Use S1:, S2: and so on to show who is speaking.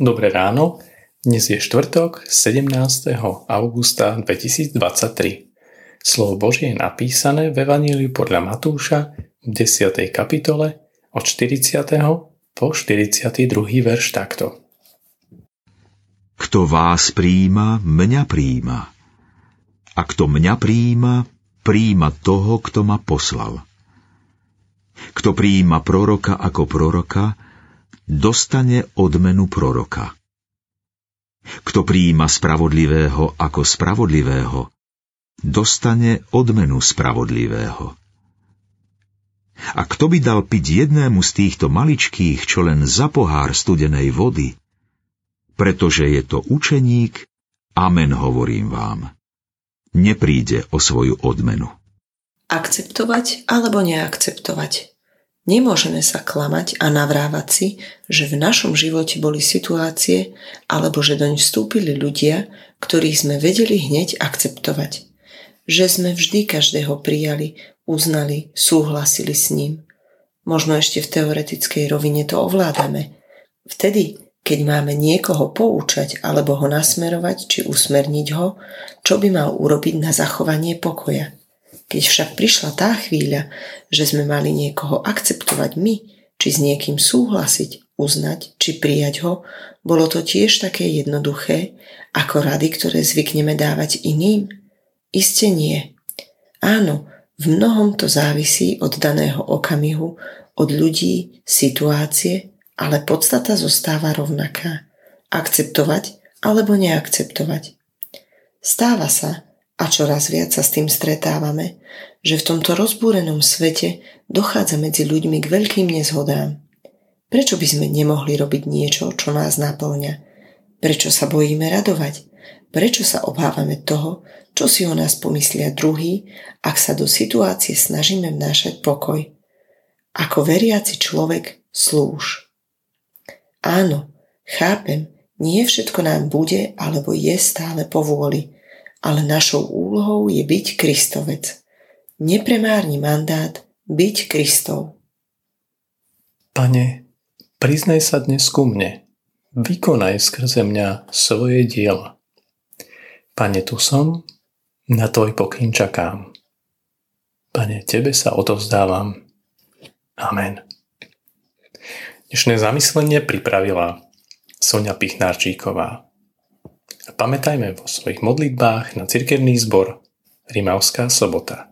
S1: Dobré ráno, dnes je štvrtok 17. augusta 2023. Slovo Božie je napísané v Evaníliu podľa Matúša v 10. kapitole od 40. po 42. verš takto.
S2: Kto vás príjima, mňa príjima. A kto mňa príjima, príjima toho, kto ma poslal. Kto príjima proroka ako proroka, dostane odmenu proroka. Kto prijíma spravodlivého ako spravodlivého, dostane odmenu spravodlivého. A kto by dal piť jednému z týchto maličkých, čo len za pohár studenej vody, pretože je to učeník, amen hovorím vám, nepríde o svoju odmenu.
S3: Akceptovať alebo neakceptovať. Nemôžeme sa klamať a navrávať si, že v našom živote boli situácie alebo že doň vstúpili ľudia, ktorých sme vedeli hneď akceptovať. Že sme vždy každého prijali, uznali, súhlasili s ním. Možno ešte v teoretickej rovine to ovládame. Vtedy, keď máme niekoho poučať alebo ho nasmerovať či usmerniť ho, čo by mal urobiť na zachovanie pokoja – keď však prišla tá chvíľa, že sme mali niekoho akceptovať my, či s niekým súhlasiť, uznať, či prijať ho, bolo to tiež také jednoduché, ako rady, ktoré zvykneme dávať iným? Isté nie. Áno, v mnohom to závisí od daného okamihu, od ľudí, situácie, ale podstata zostáva rovnaká. Akceptovať alebo neakceptovať. Stáva sa, a čoraz viac sa s tým stretávame, že v tomto rozbúrenom svete dochádza medzi ľuďmi k veľkým nezhodám. Prečo by sme nemohli robiť niečo, čo nás naplňa? Prečo sa bojíme radovať? Prečo sa obávame toho, čo si o nás pomyslia druhý, ak sa do situácie snažíme vnášať pokoj? Ako veriaci človek slúž. Áno, chápem, nie všetko nám bude alebo je stále povôli, ale našou úlohou je byť Kristovec. Nepremárni mandát byť Kristov.
S1: Pane, priznaj sa dnes ku mne. Vykonaj skrze mňa svoje diela. Pane, tu som, na tvoj pokyn čakám. Pane, tebe sa odovzdávam. Amen. Dnešné zamyslenie pripravila Sonia Pichnárčíková. A pamätajme vo svojich modlitbách na cirkevný zbor Rimavská sobota.